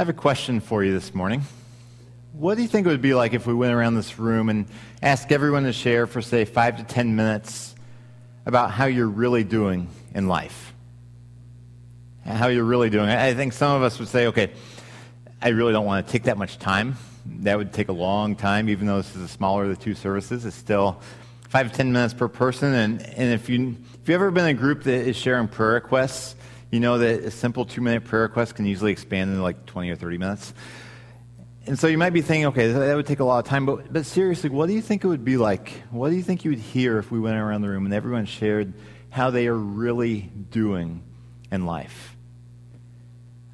I have a question for you this morning. What do you think it would be like if we went around this room and asked everyone to share for, say, five to ten minutes about how you're really doing in life? How you're really doing. I think some of us would say, okay, I really don't want to take that much time. That would take a long time, even though this is the smaller of the two services. It's still five to ten minutes per person. And, and if, you, if you've ever been in a group that is sharing prayer requests, you know that a simple two minute prayer request can easily expand into like 20 or 30 minutes. And so you might be thinking, okay, that would take a lot of time. But, but seriously, what do you think it would be like? What do you think you would hear if we went around the room and everyone shared how they are really doing in life?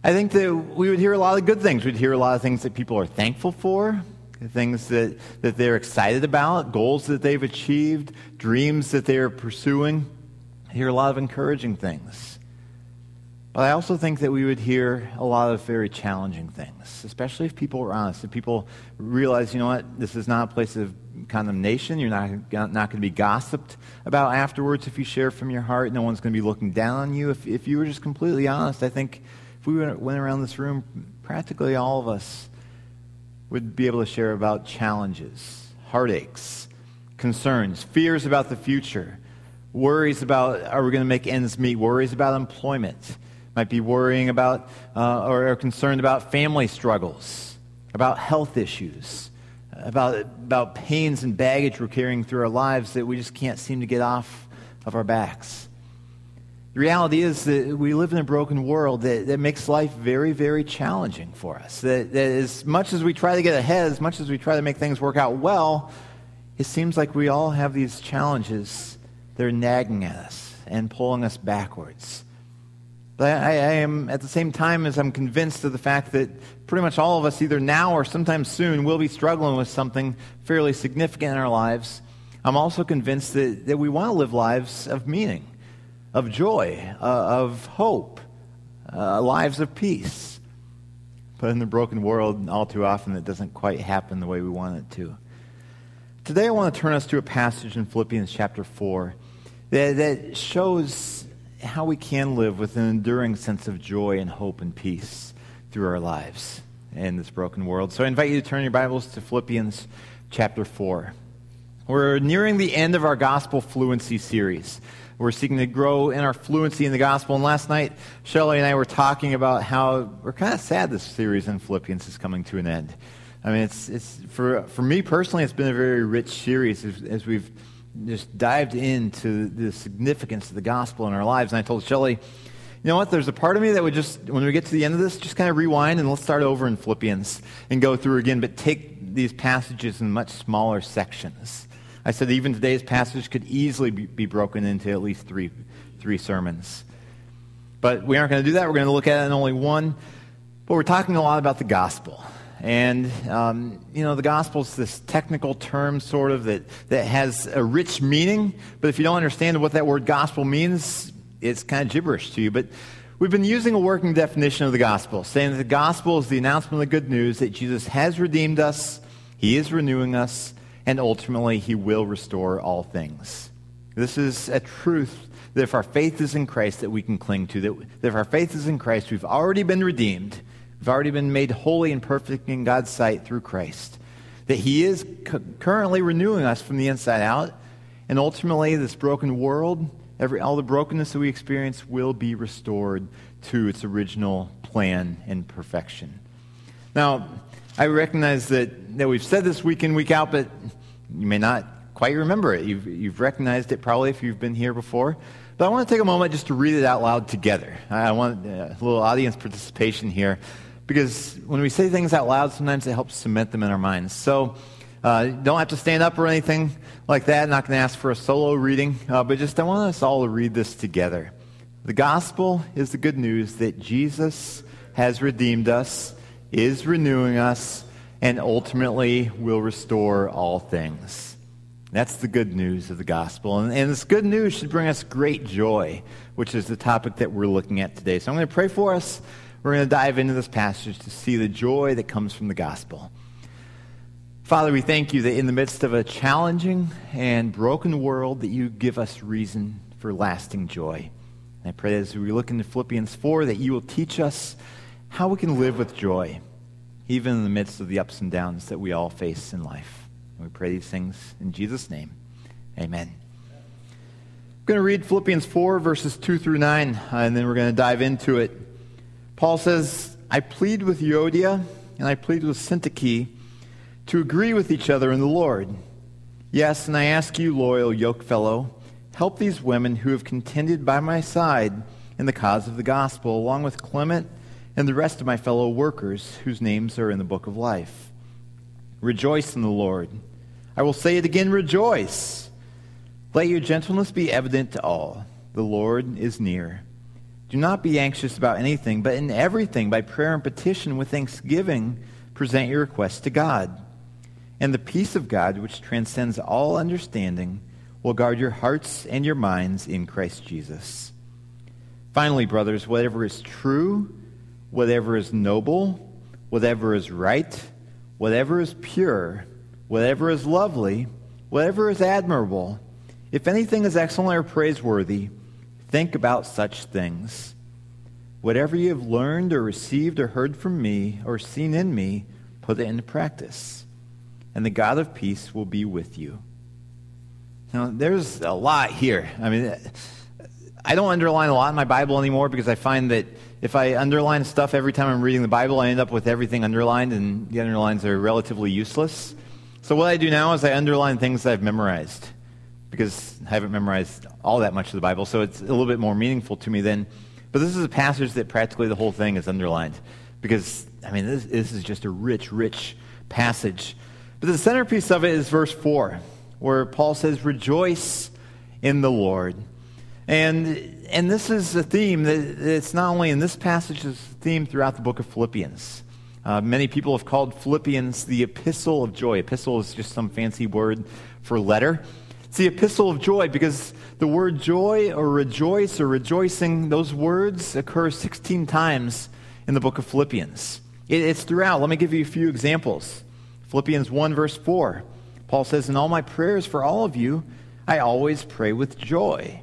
I think that we would hear a lot of good things. We'd hear a lot of things that people are thankful for, things that, that they're excited about, goals that they've achieved, dreams that they're pursuing. I hear a lot of encouraging things. But I also think that we would hear a lot of very challenging things, especially if people were honest, if people realize, you know what, this is not a place of condemnation. You're not, not going to be gossiped about afterwards if you share from your heart. No one's going to be looking down on you. If, if you were just completely honest, I think if we went around this room, practically all of us would be able to share about challenges, heartaches, concerns, fears about the future, worries about are we going to make ends meet, worries about employment might be worrying about uh, or are concerned about family struggles, about health issues, about, about pains and baggage we're carrying through our lives that we just can't seem to get off of our backs. The reality is that we live in a broken world that, that makes life very, very challenging for us. That, that as much as we try to get ahead, as much as we try to make things work out well, it seems like we all have these challenges that are nagging at us and pulling us backwards. But I, I, am, at the same time, as I'm convinced of the fact that pretty much all of us, either now or sometime soon, will be struggling with something fairly significant in our lives. I'm also convinced that, that we want to live lives of meaning, of joy, uh, of hope, uh, lives of peace. But in the broken world, all too often, it doesn't quite happen the way we want it to. Today, I want to turn us to a passage in Philippians chapter 4 that, that shows how we can live with an enduring sense of joy and hope and peace through our lives in this broken world. So I invite you to turn your Bibles to Philippians chapter 4. We're nearing the end of our gospel fluency series. We're seeking to grow in our fluency in the gospel. And last night, Shelley and I were talking about how we're kind of sad this series in Philippians is coming to an end. I mean, it's, it's for, for me personally, it's been a very rich series as, as we've just dived into the significance of the gospel in our lives. And I told Shelley, you know what? There's a part of me that would just, when we get to the end of this, just kind of rewind and let's start over in Philippians and go through again, but take these passages in much smaller sections. I said even today's passage could easily be, be broken into at least three, three sermons. But we aren't going to do that. We're going to look at it in only one. But we're talking a lot about the gospel. And, um, you know, the gospel is this technical term, sort of, that, that has a rich meaning. But if you don't understand what that word gospel means, it's kind of gibberish to you. But we've been using a working definition of the gospel, saying that the gospel is the announcement of the good news that Jesus has redeemed us, he is renewing us, and ultimately he will restore all things. This is a truth that if our faith is in Christ, that we can cling to. That, that if our faith is in Christ, we've already been redeemed We've already been made holy and perfect in God's sight through Christ. That He is cu- currently renewing us from the inside out. And ultimately, this broken world, every, all the brokenness that we experience, will be restored to its original plan and perfection. Now, I recognize that, that we've said this week in, week out, but you may not quite remember it. You've, you've recognized it probably if you've been here before. But I want to take a moment just to read it out loud together. I want uh, a little audience participation here because when we say things out loud, sometimes it helps cement them in our minds. So uh, don't have to stand up or anything like that. Not going to ask for a solo reading, uh, but just I want us all to read this together. The gospel is the good news that Jesus has redeemed us, is renewing us, and ultimately will restore all things. That's the good news of the gospel. And, and this good news should bring us great joy, which is the topic that we're looking at today. So I'm going to pray for us. We're going to dive into this passage to see the joy that comes from the gospel. Father, we thank you that in the midst of a challenging and broken world that you give us reason for lasting joy. And I pray as we look into Philippians 4 that you will teach us how we can live with joy, even in the midst of the ups and downs that we all face in life. And we pray these things in Jesus' name. Amen. I'm going to read Philippians 4, verses 2 through 9, uh, and then we're going to dive into it. Paul says, I plead with Euodia and I plead with Syntyche to agree with each other in the Lord. Yes, and I ask you, loyal yokefellow, help these women who have contended by my side in the cause of the gospel, along with Clement and the rest of my fellow workers whose names are in the book of life. Rejoice in the Lord. I will say it again, rejoice. Let your gentleness be evident to all. The Lord is near. Do not be anxious about anything, but in everything, by prayer and petition with thanksgiving, present your requests to God. And the peace of God, which transcends all understanding, will guard your hearts and your minds in Christ Jesus. Finally, brothers, whatever is true, whatever is noble, whatever is right, whatever is pure, whatever is lovely, whatever is admirable, if anything is excellent or praiseworthy, think about such things. Whatever you have learned or received or heard from me or seen in me, put it into practice, and the God of peace will be with you. Now, there's a lot here. I mean, I don't underline a lot in my Bible anymore because I find that if I underline stuff every time I'm reading the Bible, I end up with everything underlined, and the underlines are relatively useless. So what I do now is I underline things I've memorized because I haven't memorized all that much of the Bible, so it's a little bit more meaningful to me then. But this is a passage that practically the whole thing is underlined because, I mean, this, this is just a rich, rich passage. But the centerpiece of it is verse 4, where Paul says, Rejoice in the Lord. And, and this is a theme that it's not only in this passage, it's a theme throughout the book of Philippians. Uh, many people have called Philippians the epistle of joy. Epistle is just some fancy word for letter. It's the epistle of joy because the word joy or rejoice or rejoicing, those words occur 16 times in the book of Philippians. It's throughout. Let me give you a few examples. Philippians 1, verse 4. Paul says, In all my prayers for all of you, I always pray with joy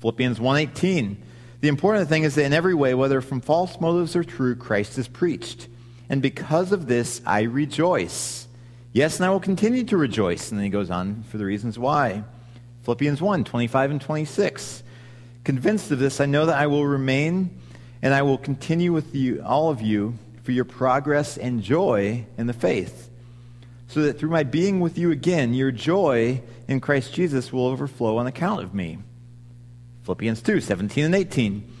Philippians 1:18. The important thing is that in every way, whether from false motives or true, Christ is preached. And because of this, I rejoice. Yes, and I will continue to rejoice. And then he goes on for the reasons why. Philippians 1, 25 and 26. Convinced of this, I know that I will remain and I will continue with you, all of you for your progress and joy in the faith, so that through my being with you again, your joy in Christ Jesus will overflow on account of me. Philippians 2 17 and 18.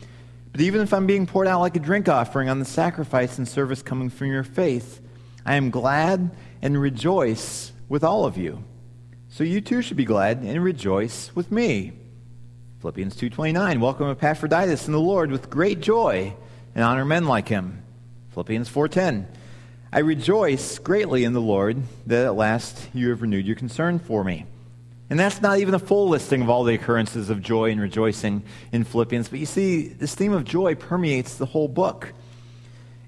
But even if I'm being poured out like a drink offering on the sacrifice and service coming from your faith, I am glad and rejoice with all of you. So you too should be glad and rejoice with me. Philippians 2:29 Welcome Epaphroditus in the Lord with great joy and honor men like him. Philippians 4:10 I rejoice greatly in the Lord that at last you have renewed your concern for me. And that's not even a full listing of all the occurrences of joy and rejoicing in Philippians. But you see, this theme of joy permeates the whole book.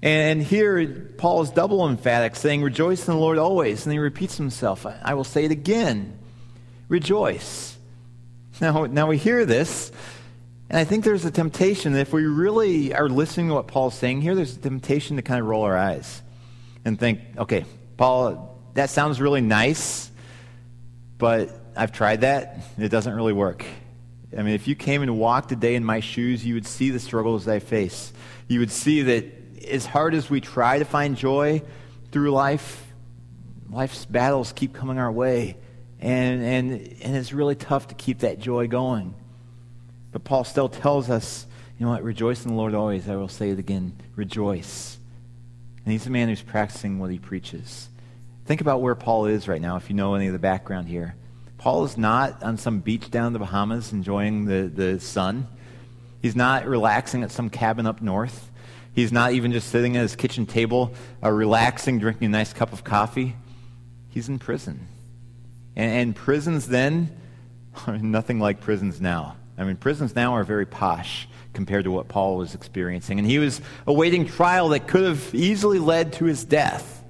And here, Paul is double emphatic, saying, Rejoice in the Lord always. And he repeats himself. I will say it again rejoice. Now, now we hear this, and I think there's a temptation that if we really are listening to what Paul's saying here, there's a temptation to kind of roll our eyes and think, okay, Paul, that sounds really nice, but I've tried that. It doesn't really work. I mean, if you came and walked a day in my shoes, you would see the struggles I face. You would see that as hard as we try to find joy through life, life's battles keep coming our way. And, and, and it's really tough to keep that joy going. But Paul still tells us, you know what, rejoice in the Lord always. I will say it again, rejoice. And he's a man who's practicing what he preaches. Think about where Paul is right now, if you know any of the background here. Paul is not on some beach down in the Bahamas enjoying the, the sun. He's not relaxing at some cabin up north. He's not even just sitting at his kitchen table, uh, relaxing, drinking a nice cup of coffee. He's in prison. And, and prisons then are nothing like prisons now. I mean, prisons now are very posh compared to what Paul was experiencing. And he was awaiting trial that could have easily led to his death.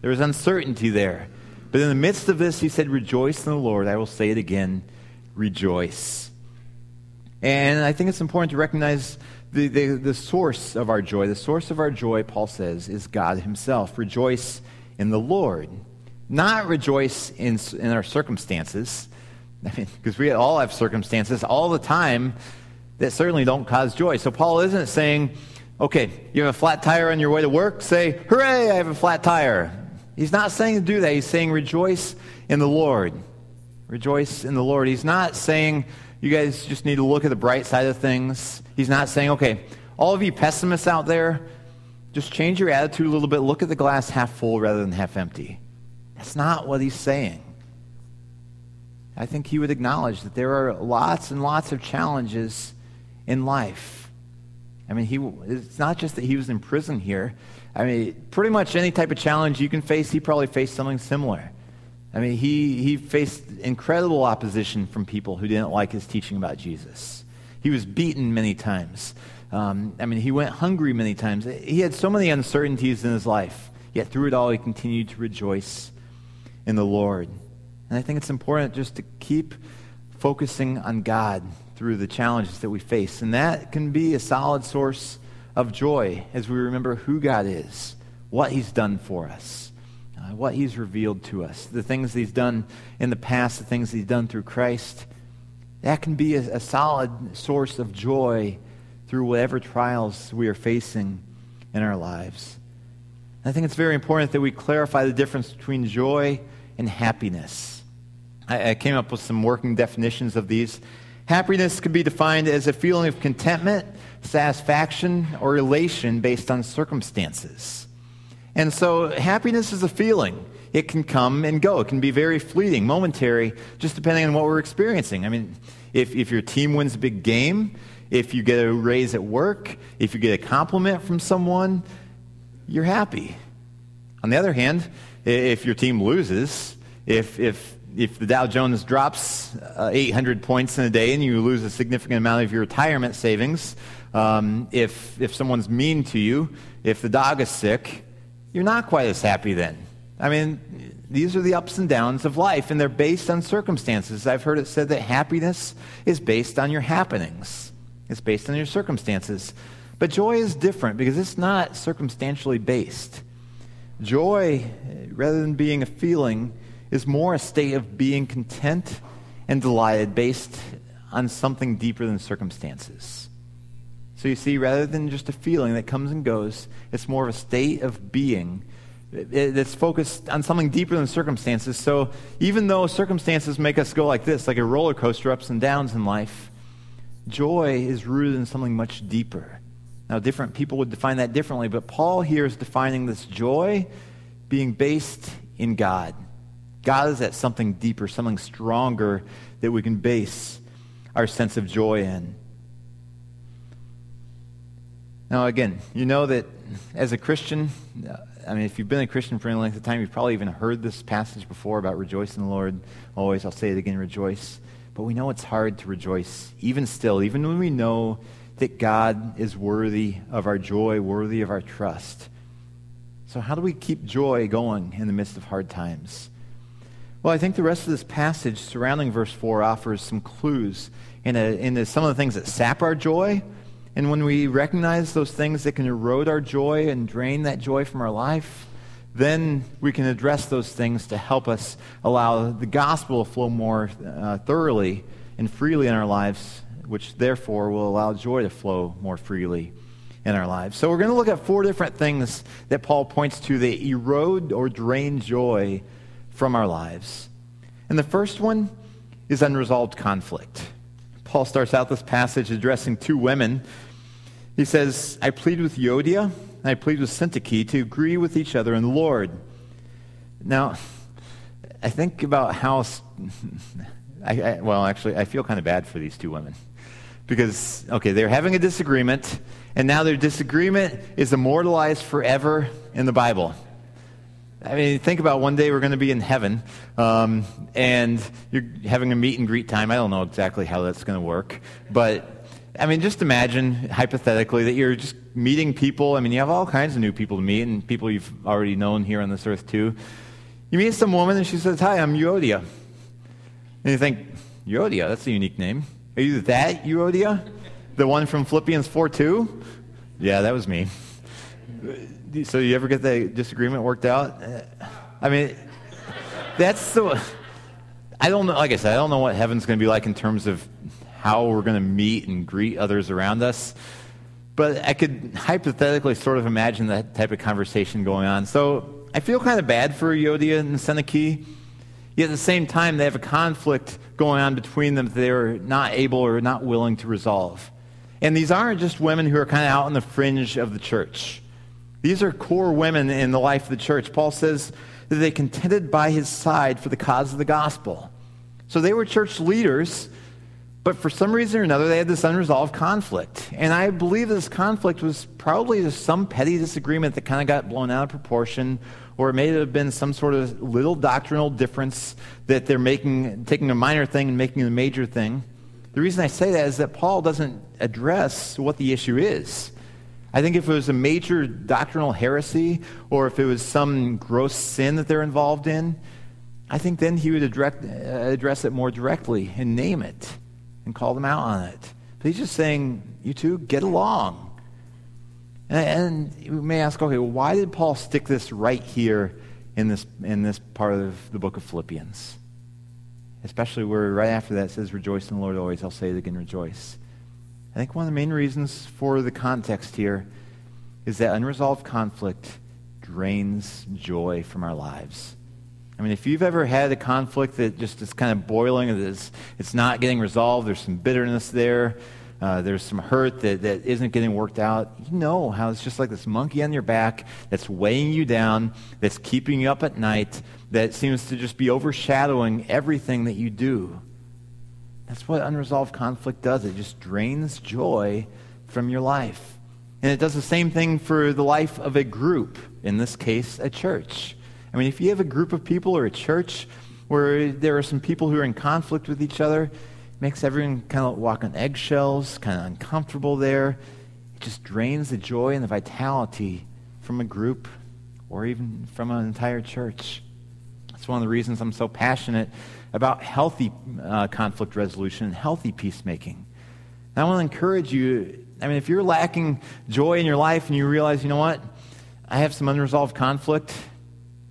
There was uncertainty there. But in the midst of this, he said, Rejoice in the Lord. I will say it again, rejoice. And I think it's important to recognize the, the, the source of our joy. The source of our joy, Paul says, is God Himself. Rejoice in the Lord. Not rejoice in, in our circumstances, I mean, because we all have circumstances all the time that certainly don't cause joy. So Paul isn't saying, okay, you have a flat tire on your way to work, say, hooray, I have a flat tire. He's not saying to do that. He's saying rejoice in the Lord. Rejoice in the Lord. He's not saying you guys just need to look at the bright side of things. He's not saying, okay, all of you pessimists out there, just change your attitude a little bit. Look at the glass half full rather than half empty. That's not what he's saying. I think he would acknowledge that there are lots and lots of challenges in life. I mean, he, it's not just that he was in prison here. I mean, pretty much any type of challenge you can face, he probably faced something similar. I mean, he, he faced incredible opposition from people who didn't like his teaching about Jesus. He was beaten many times. Um, I mean, he went hungry many times. He had so many uncertainties in his life, yet through it all, he continued to rejoice in the Lord. And I think it's important just to keep focusing on God through the challenges that we face. And that can be a solid source of joy as we remember who God is, what He's done for us, uh, what He's revealed to us, the things He's done in the past, the things He's done through Christ. That can be a, a solid source of joy through whatever trials we are facing in our lives. I think it's very important that we clarify the difference between joy and happiness. I, I came up with some working definitions of these. Happiness can be defined as a feeling of contentment, satisfaction, or elation based on circumstances. And so happiness is a feeling. It can come and go. It can be very fleeting, momentary, just depending on what we're experiencing. I mean, if, if your team wins a big game, if you get a raise at work, if you get a compliment from someone, you're happy. On the other hand, if your team loses, if, if if the Dow Jones drops uh, 800 points in a day and you lose a significant amount of your retirement savings, um, if, if someone's mean to you, if the dog is sick, you're not quite as happy then. I mean, these are the ups and downs of life, and they're based on circumstances. I've heard it said that happiness is based on your happenings, it's based on your circumstances. But joy is different because it's not circumstantially based. Joy, rather than being a feeling, is more a state of being content and delighted based on something deeper than circumstances. So you see, rather than just a feeling that comes and goes, it's more of a state of being that's focused on something deeper than circumstances. So even though circumstances make us go like this, like a roller coaster, ups and downs in life, joy is rooted in something much deeper. Now, different people would define that differently, but Paul here is defining this joy being based in God. God is at something deeper, something stronger that we can base our sense of joy in. Now, again, you know that as a Christian, uh, I mean, if you've been a Christian for any length of time, you've probably even heard this passage before about rejoice in the Lord. Always, I'll say it again, rejoice. But we know it's hard to rejoice, even still, even when we know that God is worthy of our joy, worthy of our trust. So, how do we keep joy going in the midst of hard times? Well, I think the rest of this passage surrounding verse 4 offers some clues into, into some of the things that sap our joy. And when we recognize those things that can erode our joy and drain that joy from our life, then we can address those things to help us allow the gospel to flow more uh, thoroughly and freely in our lives, which therefore will allow joy to flow more freely in our lives. So we're going to look at four different things that Paul points to that erode or drain joy from our lives. And the first one is unresolved conflict. Paul starts out this passage addressing two women. He says, I plead with Euodia and I plead with Syntyche to agree with each other in the Lord. Now, I think about how, I, I, well, actually, I feel kind of bad for these two women. Because, okay, they're having a disagreement, and now their disagreement is immortalized forever in the Bible. I mean, think about one day we're going to be in heaven, um, and you're having a meet and greet time. I don't know exactly how that's going to work, but I mean, just imagine hypothetically that you're just meeting people. I mean, you have all kinds of new people to meet, and people you've already known here on this earth too. You meet some woman, and she says, "Hi, I'm Euodia," and you think, "Euodia? That's a unique name." Are you that, Euodia? The one from Philippians 4 2? Yeah, that was me. So you ever get the disagreement worked out? I mean, that's the. I don't know. Like I said, I don't know what heaven's going to be like in terms of how we're going to meet and greet others around us. But I could hypothetically sort of imagine that type of conversation going on. So I feel kind of bad for Euodia and Syntyche. Yet at the same time, they have a conflict going on between them that they're not able or not willing to resolve. And these aren't just women who are kind of out on the fringe of the church. These are core women in the life of the church. Paul says that they contended by his side for the cause of the gospel. So they were church leaders, but for some reason or another, they had this unresolved conflict. And I believe this conflict was probably just some petty disagreement that kind of got blown out of proportion, or it may have been some sort of little doctrinal difference that they're making, taking a minor thing and making it a major thing. The reason I say that is that Paul doesn't address what the issue is. I think if it was a major doctrinal heresy or if it was some gross sin that they're involved in, I think then he would uh, address it more directly and name it and call them out on it. But he's just saying, you two, get along. And, and may ask, okay, well, why did Paul stick this right here in this, in this part of the book of Philippians? Especially where right after that says, rejoice in the Lord always. I'll say it again, rejoice. I think one of the main reasons for the context here is that unresolved conflict drains joy from our lives. I mean, if you've ever had a conflict that just is kind of boiling, it's, it's not getting resolved, there's some bitterness there, uh, there's some hurt that, that isn't getting worked out, you know how it's just like this monkey on your back that's weighing you down, that's keeping you up at night, that seems to just be overshadowing everything that you do. That's what unresolved conflict does. It just drains joy from your life. And it does the same thing for the life of a group, in this case, a church. I mean, if you have a group of people or a church where there are some people who are in conflict with each other, it makes everyone kind of walk on eggshells, kind of uncomfortable there. It just drains the joy and the vitality from a group or even from an entire church. That's one of the reasons I'm so passionate about healthy uh, conflict resolution and healthy peacemaking. And I want to encourage you. I mean, if you're lacking joy in your life and you realize, you know what, I have some unresolved conflict,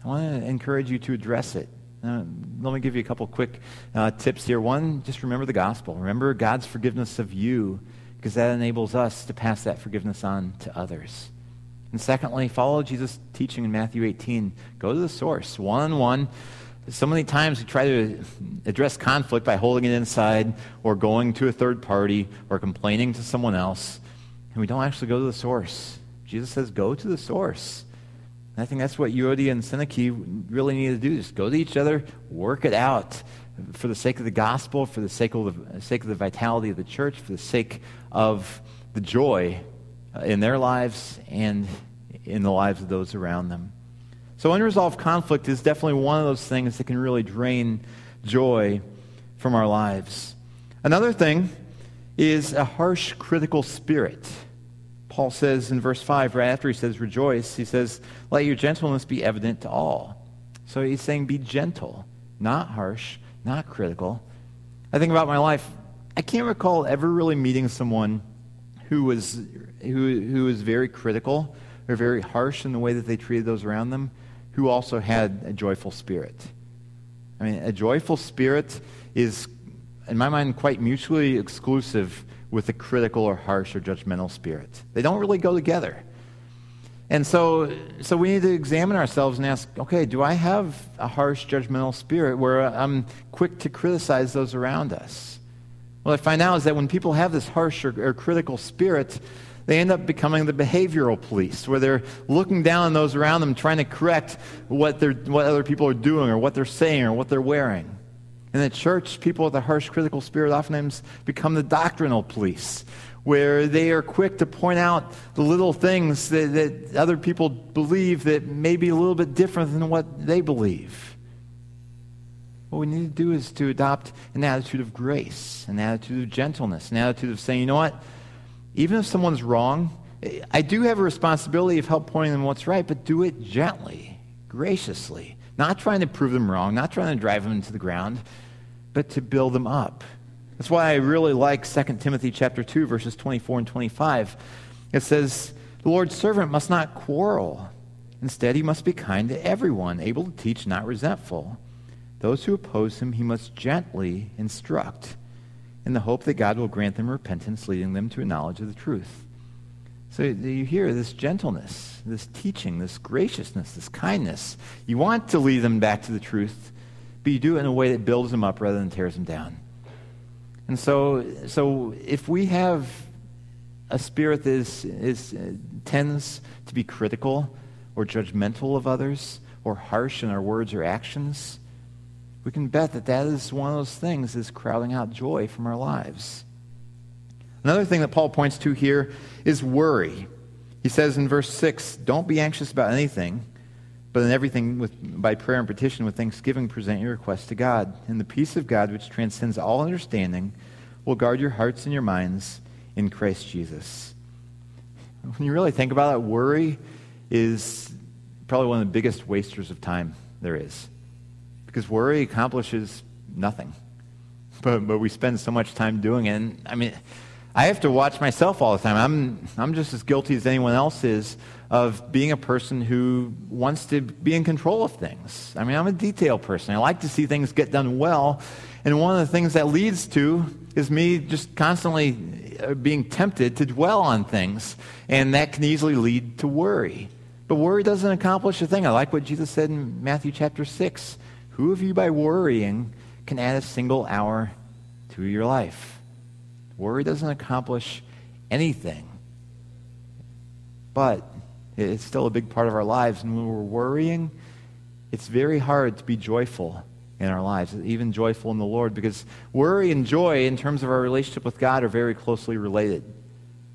I want to encourage you to address it. Uh, let me give you a couple quick uh, tips here. One, just remember the gospel. Remember God's forgiveness of you, because that enables us to pass that forgiveness on to others. And secondly, follow Jesus' teaching in Matthew 18. Go to the source, one on one so many times we try to address conflict by holding it inside or going to a third party or complaining to someone else, and we don't actually go to the source. Jesus says, go to the source. And I think that's what Euodia and Syntyche really need to do. Just go to each other, work it out for the sake of the gospel, for the sake of the, sake of the vitality of the church, for the sake of the joy uh, in their lives and in the lives of those around them. So, unresolved conflict is definitely one of those things that can really drain joy from our lives. Another thing is a harsh, critical spirit. Paul says in verse 5, right after he says rejoice, he says, let your gentleness be evident to all. So he's saying be gentle, not harsh, not critical. I think about my life. I can't recall ever really meeting someone who was, who, who was very critical or very harsh in the way that they treated those around them who also had a joyful spirit. I mean, a joyful spirit is, in my mind, quite mutually exclusive with a critical or harsh or judgmental spirit. They don't really go together. And so, so we need to examine ourselves and ask, okay, do I have a harsh, judgmental spirit where I'm quick to criticize those around us? What I find out is that when people have this harsh or, or critical spirit, they end up becoming the behavioral police, where they're looking down on those around them, trying to correct what, they're, what other people are doing or what they're saying or what they're wearing. In the church, people with a harsh critical spirit oftentimes become the doctrinal police, where they are quick to point out the little things that, that other people believe that may be a little bit different than what they believe. What we need to do is to adopt an attitude of grace, an attitude of gentleness, an attitude of saying, you know what? even if someone's wrong, I do have a responsibility of help pointing them what's right, but do it gently, graciously, not trying to prove them wrong, not trying to drive them into the ground, but to build them up, That's why I really like 2 Timothy chapter 2 verses 24 and 25. It says, "The Lord's servant must not quarrel. Instead, he must be kind to everyone, able to teach, not resentful. Those who oppose him he must gently instruct, in the hope that God will grant them repentance, leading them to a knowledge of the truth." So do you hear this gentleness, this teaching, this graciousness, this kindness. You want to lead them back to the truth, but you do it in a way that builds them up rather than tears them down. And so, so if we have a spirit that is, is, uh, tends to be critical or judgmental of others or harsh in our words or actions, we can bet that that is one of those things that's crowding out joy from our lives. Another thing that Paul points to here is worry. He says in verse 6 Don't be anxious about anything, but in everything, with, by prayer and petition, with thanksgiving, present your requests to God. And the peace of God, which transcends all understanding, will guard your hearts and your minds in Christ Jesus. When you really think about it, worry is probably one of the biggest wasters of time there is. Because worry accomplishes nothing. But, but we spend so much time doing it. And I mean, I have to watch myself all the time. I'm, I'm just as guilty as anyone else is of being a person who wants to be in control of things. I mean, I'm a detail person. I like to see things get done well. And one of the things that leads to is me just constantly uh, being tempted to dwell on things. And that can easily lead to worry. But worry doesn't accomplish a thing. I like what Jesus said in Matthew chapter 6. Who of you by worrying can add a single hour to your life? Worry doesn't accomplish anything. But it's still a big part of our lives. And when we're worrying, it's very hard to be joyful in our lives, even joyful in the Lord, because worry and joy, in terms of our relationship with God, are very closely related.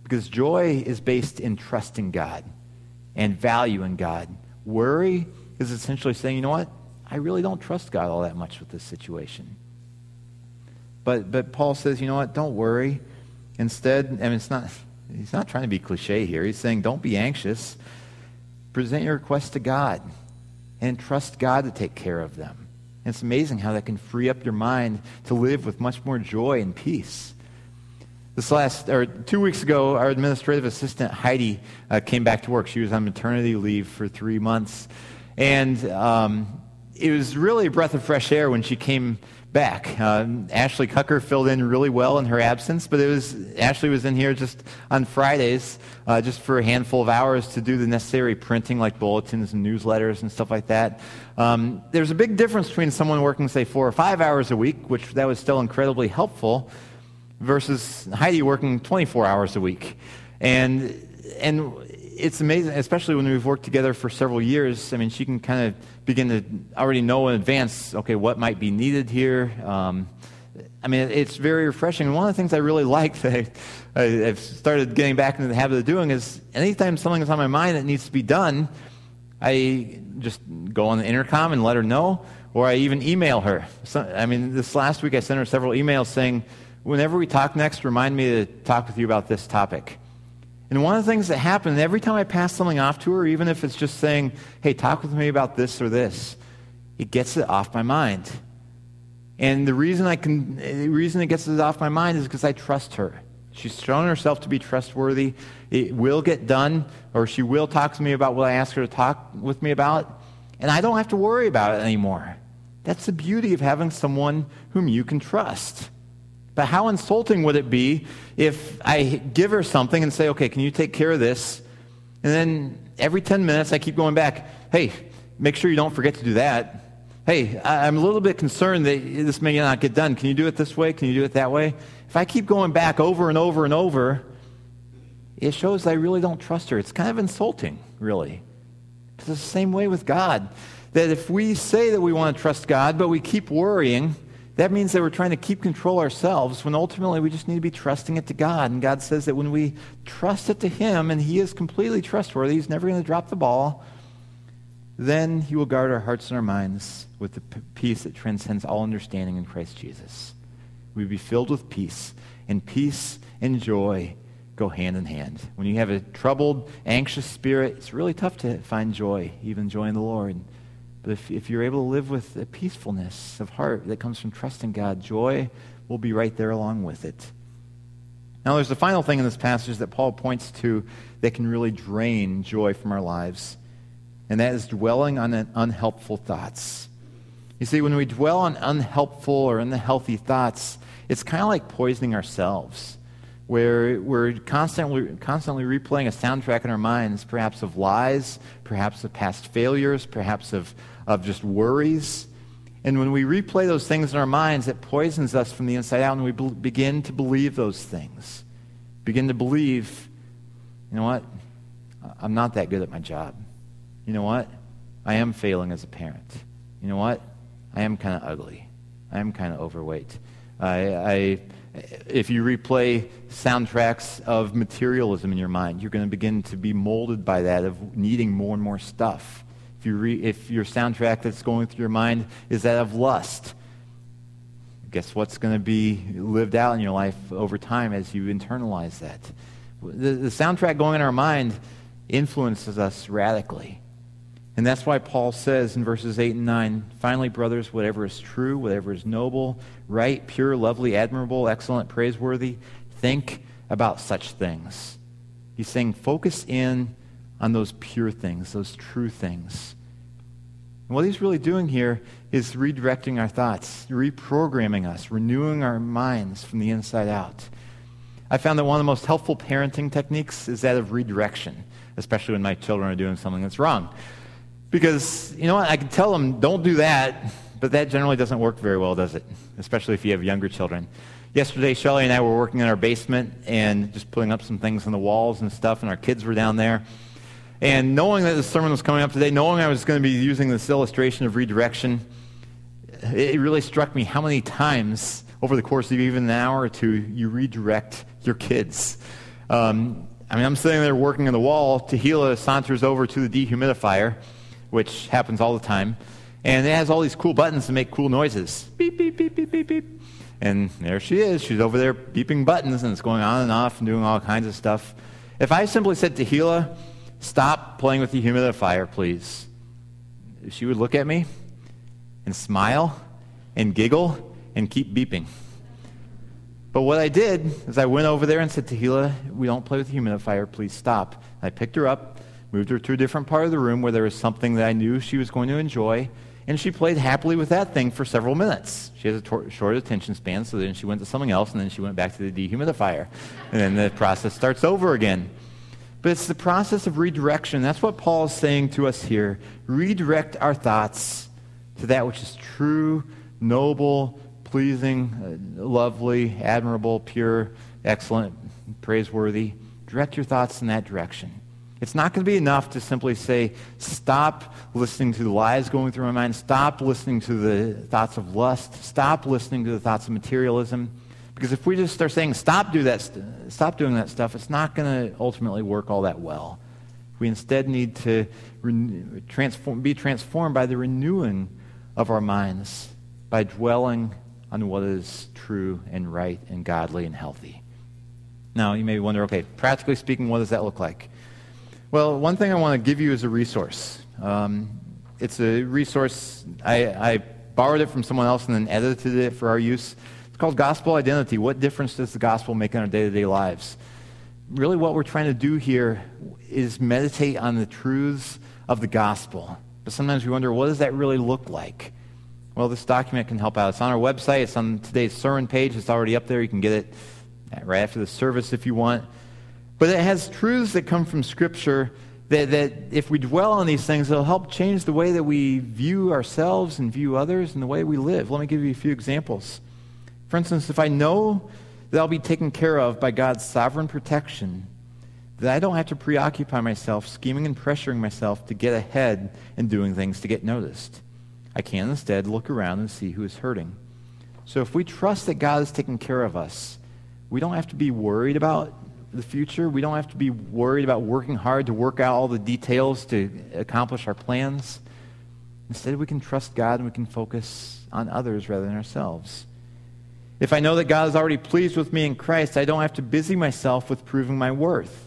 Because joy is based in trusting God and value in God. Worry is essentially saying, you know what? I really don't trust God all that much with this situation. But, but Paul says, you know what? Don't worry. Instead, I mean, it's not, he's not trying to be cliche here. He's saying, don't be anxious. Present your requests to God and trust God to take care of them. And it's amazing how that can free up your mind to live with much more joy and peace. This last, or two weeks ago, our administrative assistant, Heidi, uh, came back to work. She was on maternity leave for three months. And um, it was really a breath of fresh air when she came back. Uh, Ashley Cucker filled in really well in her absence, but it was Ashley was in here just on Fridays, uh, just for a handful of hours to do the necessary printing, like bulletins and newsletters and stuff like that. Um, there's a big difference between someone working, say, four or five hours a week, which that was still incredibly helpful, versus Heidi working 24 hours a week, and and it's amazing, especially when we've worked together for several years. I mean, she can kind of begin to already know in advance, okay, what might be needed here. Um, I mean, it's very refreshing. One of the things I really like that I, have started getting back into the habit of doing is anytime something is on my mind that needs to be done, I just go on the intercom and let her know, or I even email her. So, I mean, this last week I sent her several emails saying, whenever we talk next, remind me to talk with you about this topic. And one of the things that happened every time I pass something off to her, even if it's just saying, hey, talk with me about this or this, it gets it off my mind. And the reason, I can, the reason it gets it off my mind is because I trust her. She's shown herself to be trustworthy. It will get done, or she will talk to me about what I ask her to talk with me about. And I don't have to worry about it anymore. That's the beauty of having someone whom you can trust. But how insulting would it be if I give her something and say, okay, can you take care of this? And then every 10 minutes I keep going back, hey, make sure you don't forget to do that. Hey, I'm a little bit concerned that this may not get done. Can you do it this way? Can you do it that way? If I keep going back over and over and over, it shows I really don't trust her. It's kind of insulting, really. It's the same way with God. That if we say that we want to trust God, but we keep worrying, that means that we're trying to keep control ourselves when ultimately we just need to be trusting it to God. And God says that when we trust it to Him and He is completely trustworthy, He's never going to drop the ball, then He will guard our hearts and our minds with the peace that transcends all understanding in Christ Jesus. We be filled with peace, and peace and joy go hand in hand. When you have a troubled, anxious spirit, it's really tough to find joy, even joy in the Lord. But if, if you're able to live with a peacefulness of heart that comes from trusting God, joy we'll be right there along with it. Now, there's the final thing in this passage that Paul points to that can really drain joy from our lives, and that is dwelling on unhelpful thoughts. You see, when we dwell on unhelpful or unhealthy thoughts, it's kind of like poisoning ourselves, where we're constantly, constantly replaying a soundtrack in our minds, perhaps of lies, perhaps of past failures, perhaps of, of just worries. And when we replay those things in our minds, it poisons us from the inside out, and we be- begin to believe those things. Begin to believe, you know what? I'm not that good at my job. You know what? I am failing as a parent. You know what? I am kind of ugly. I am kind of overweight. I, I, if you replay soundtracks of materialism in your mind, you're going to begin to be molded by that of needing more and more stuff. If, you re, if your soundtrack that's going through your mind is that of lust, guess what's going to be lived out in your life over time as you internalize that? The, the soundtrack going in our mind influences us radically. And that's why Paul says in verses 8 and 9 finally, brothers, whatever is true, whatever is noble, right, pure, lovely, admirable, excellent, praiseworthy, think about such things. He's saying focus in on those pure things, those true things. And what he's really doing here is redirecting our thoughts, reprogramming us, renewing our minds from the inside out. I found that one of the most helpful parenting techniques is that of redirection, especially when my children are doing something that's wrong. Because, you know what, I can tell them, don't do that, but that generally doesn't work very well, does it? Especially if you have younger children. Yesterday, Shelly and I were working in our basement and just putting up some things on the walls and stuff, and our kids were down there. And knowing that the sermon was coming up today, knowing I was going to be using this illustration of redirection, it really struck me how many times over the course of even an hour or two you redirect your kids. Um, I mean, I'm sitting there working on the wall. Tahila saunters over to the dehumidifier which happens all the time. And it has all these cool buttons to make cool noises. Beep, beep, beep, beep, beep, beep. And there she is. She's over there beeping buttons, and it's going on and off and doing all kinds of stuff. If I simply said to Gila, stop playing with the humidifier, please, she would look at me and smile and giggle and keep beeping. But what I did is I went over there and said to Gila, we don't play with the humidifier, please stop. I picked her up moved her to a different part of the room where there was something that I knew she was going to enjoy, and she played happily with that thing for several minutes. She has a tor- short attention span, so then she went to something else, and then she went back to the dehumidifier. And then the process starts over again. But it's the process of redirection. That's what Paul is saying to us here. Redirect our thoughts to that which is true, noble, pleasing, uh, lovely, admirable, pure, excellent, praiseworthy. Direct your thoughts in that direction. It's not going to be enough to simply say, stop listening to the lies going through my mind, stop listening to the thoughts of lust, stop listening to the thoughts of materialism. Because if we just start saying, stop, do that st- stop doing that stuff, it's not going to ultimately work all that well. We instead need to re- transform, be transformed by the renewing of our minds, by dwelling on what is true and right and godly and healthy. Now, you may wonder, okay, practically speaking, what does that look like? Well, one thing I want to give you is a resource. Um, it's a resource, I, I borrowed it from someone else and then edited it for our use. It's called Gospel Identity. What difference does the gospel make in our day to day lives? Really, what we're trying to do here is meditate on the truths of the gospel. But sometimes we wonder, what does that really look like? Well, this document can help out. It's on our website, it's on today's sermon page, it's already up there. You can get it right after the service if you want. But it has truths that come from Scripture that, that if we dwell on these things, it'll help change the way that we view ourselves and view others and the way we live. Let me give you a few examples. For instance, if I know that I'll be taken care of by God's sovereign protection, that I don't have to preoccupy myself scheming and pressuring myself to get ahead and doing things to get noticed. I can instead look around and see who is hurting. So if we trust that God is taking care of us, we don't have to be worried about the future. We don't have to be worried about working hard to work out all the details to accomplish our plans. Instead, we can trust God and we can focus on others rather than ourselves. If I know that God is already pleased with me in Christ, I don't have to busy myself with proving my worth.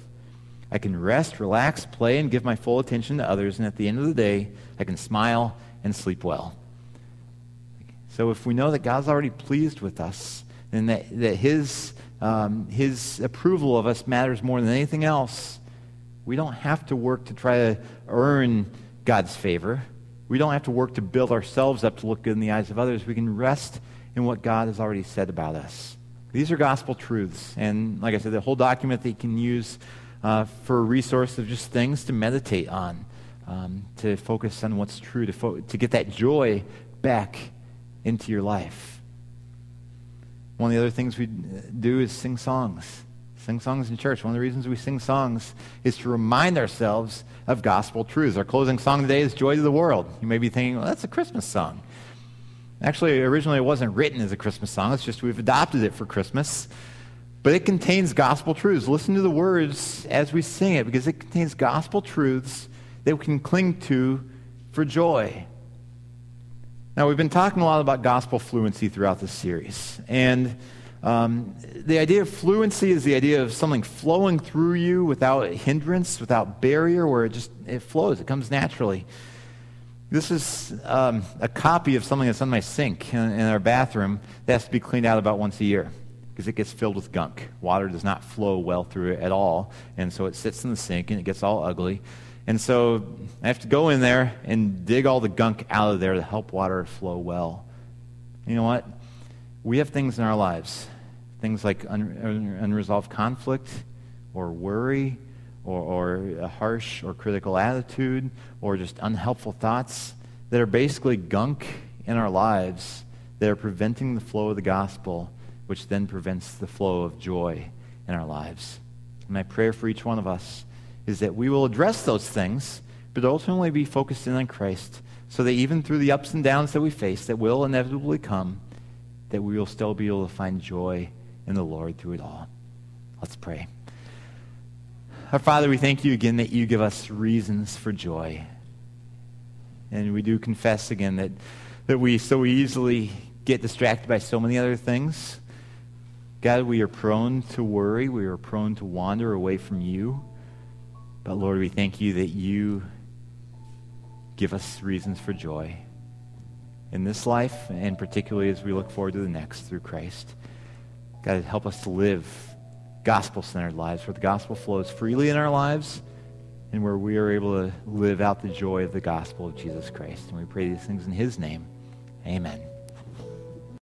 I can rest, relax, play, and give my full attention to others, and at the end of the day, I can smile and sleep well. So if we know that God's already pleased with us, and that, that his, um, his approval of us matters more than anything else. We don't have to work to try to earn God's favor. We don't have to work to build ourselves up to look good in the eyes of others. We can rest in what God has already said about us. These are gospel truths. And like I said, the whole document that you can use uh, for a resource of just things to meditate on, um, to focus on what's true, to, fo- to get that joy back into your life. One of the other things we do is sing songs. Sing songs in church. One of the reasons we sing songs is to remind ourselves of gospel truths. Our closing song today is Joy to the World. You may be thinking, well, that's a Christmas song. Actually, originally it wasn't written as a Christmas song, it's just we've adopted it for Christmas. But it contains gospel truths. Listen to the words as we sing it because it contains gospel truths that we can cling to for joy. Now, we've been talking a lot about gospel fluency throughout this series. And um, the idea of fluency is the idea of something flowing through you without hindrance, without barrier, where it just it flows, it comes naturally. This is um, a copy of something that's on my sink in, in our bathroom that has to be cleaned out about once a year because it gets filled with gunk. Water does not flow well through it at all, and so it sits in the sink and it gets all ugly. And so I have to go in there and dig all the gunk out of there to help water flow well. You know what? We have things in our lives, things like un- unresolved conflict or worry or, or a harsh or critical attitude or just unhelpful thoughts that are basically gunk in our lives that are preventing the flow of the gospel, which then prevents the flow of joy in our lives. And my prayer for each one of us is that we will address those things, but ultimately be focused in on Christ, so that even through the ups and downs that we face that will inevitably come, that we will still be able to find joy in the Lord through it all. Let's pray. Our Father, we thank you again that you give us reasons for joy. And we do confess again that, that we so easily get distracted by so many other things. God, we are prone to worry. We are prone to wander away from you. But Lord, we thank you that you give us reasons for joy in this life, and particularly as we look forward to the next through Christ. God, help us to live gospel centered lives where the gospel flows freely in our lives and where we are able to live out the joy of the gospel of Jesus Christ. And we pray these things in his name. Amen.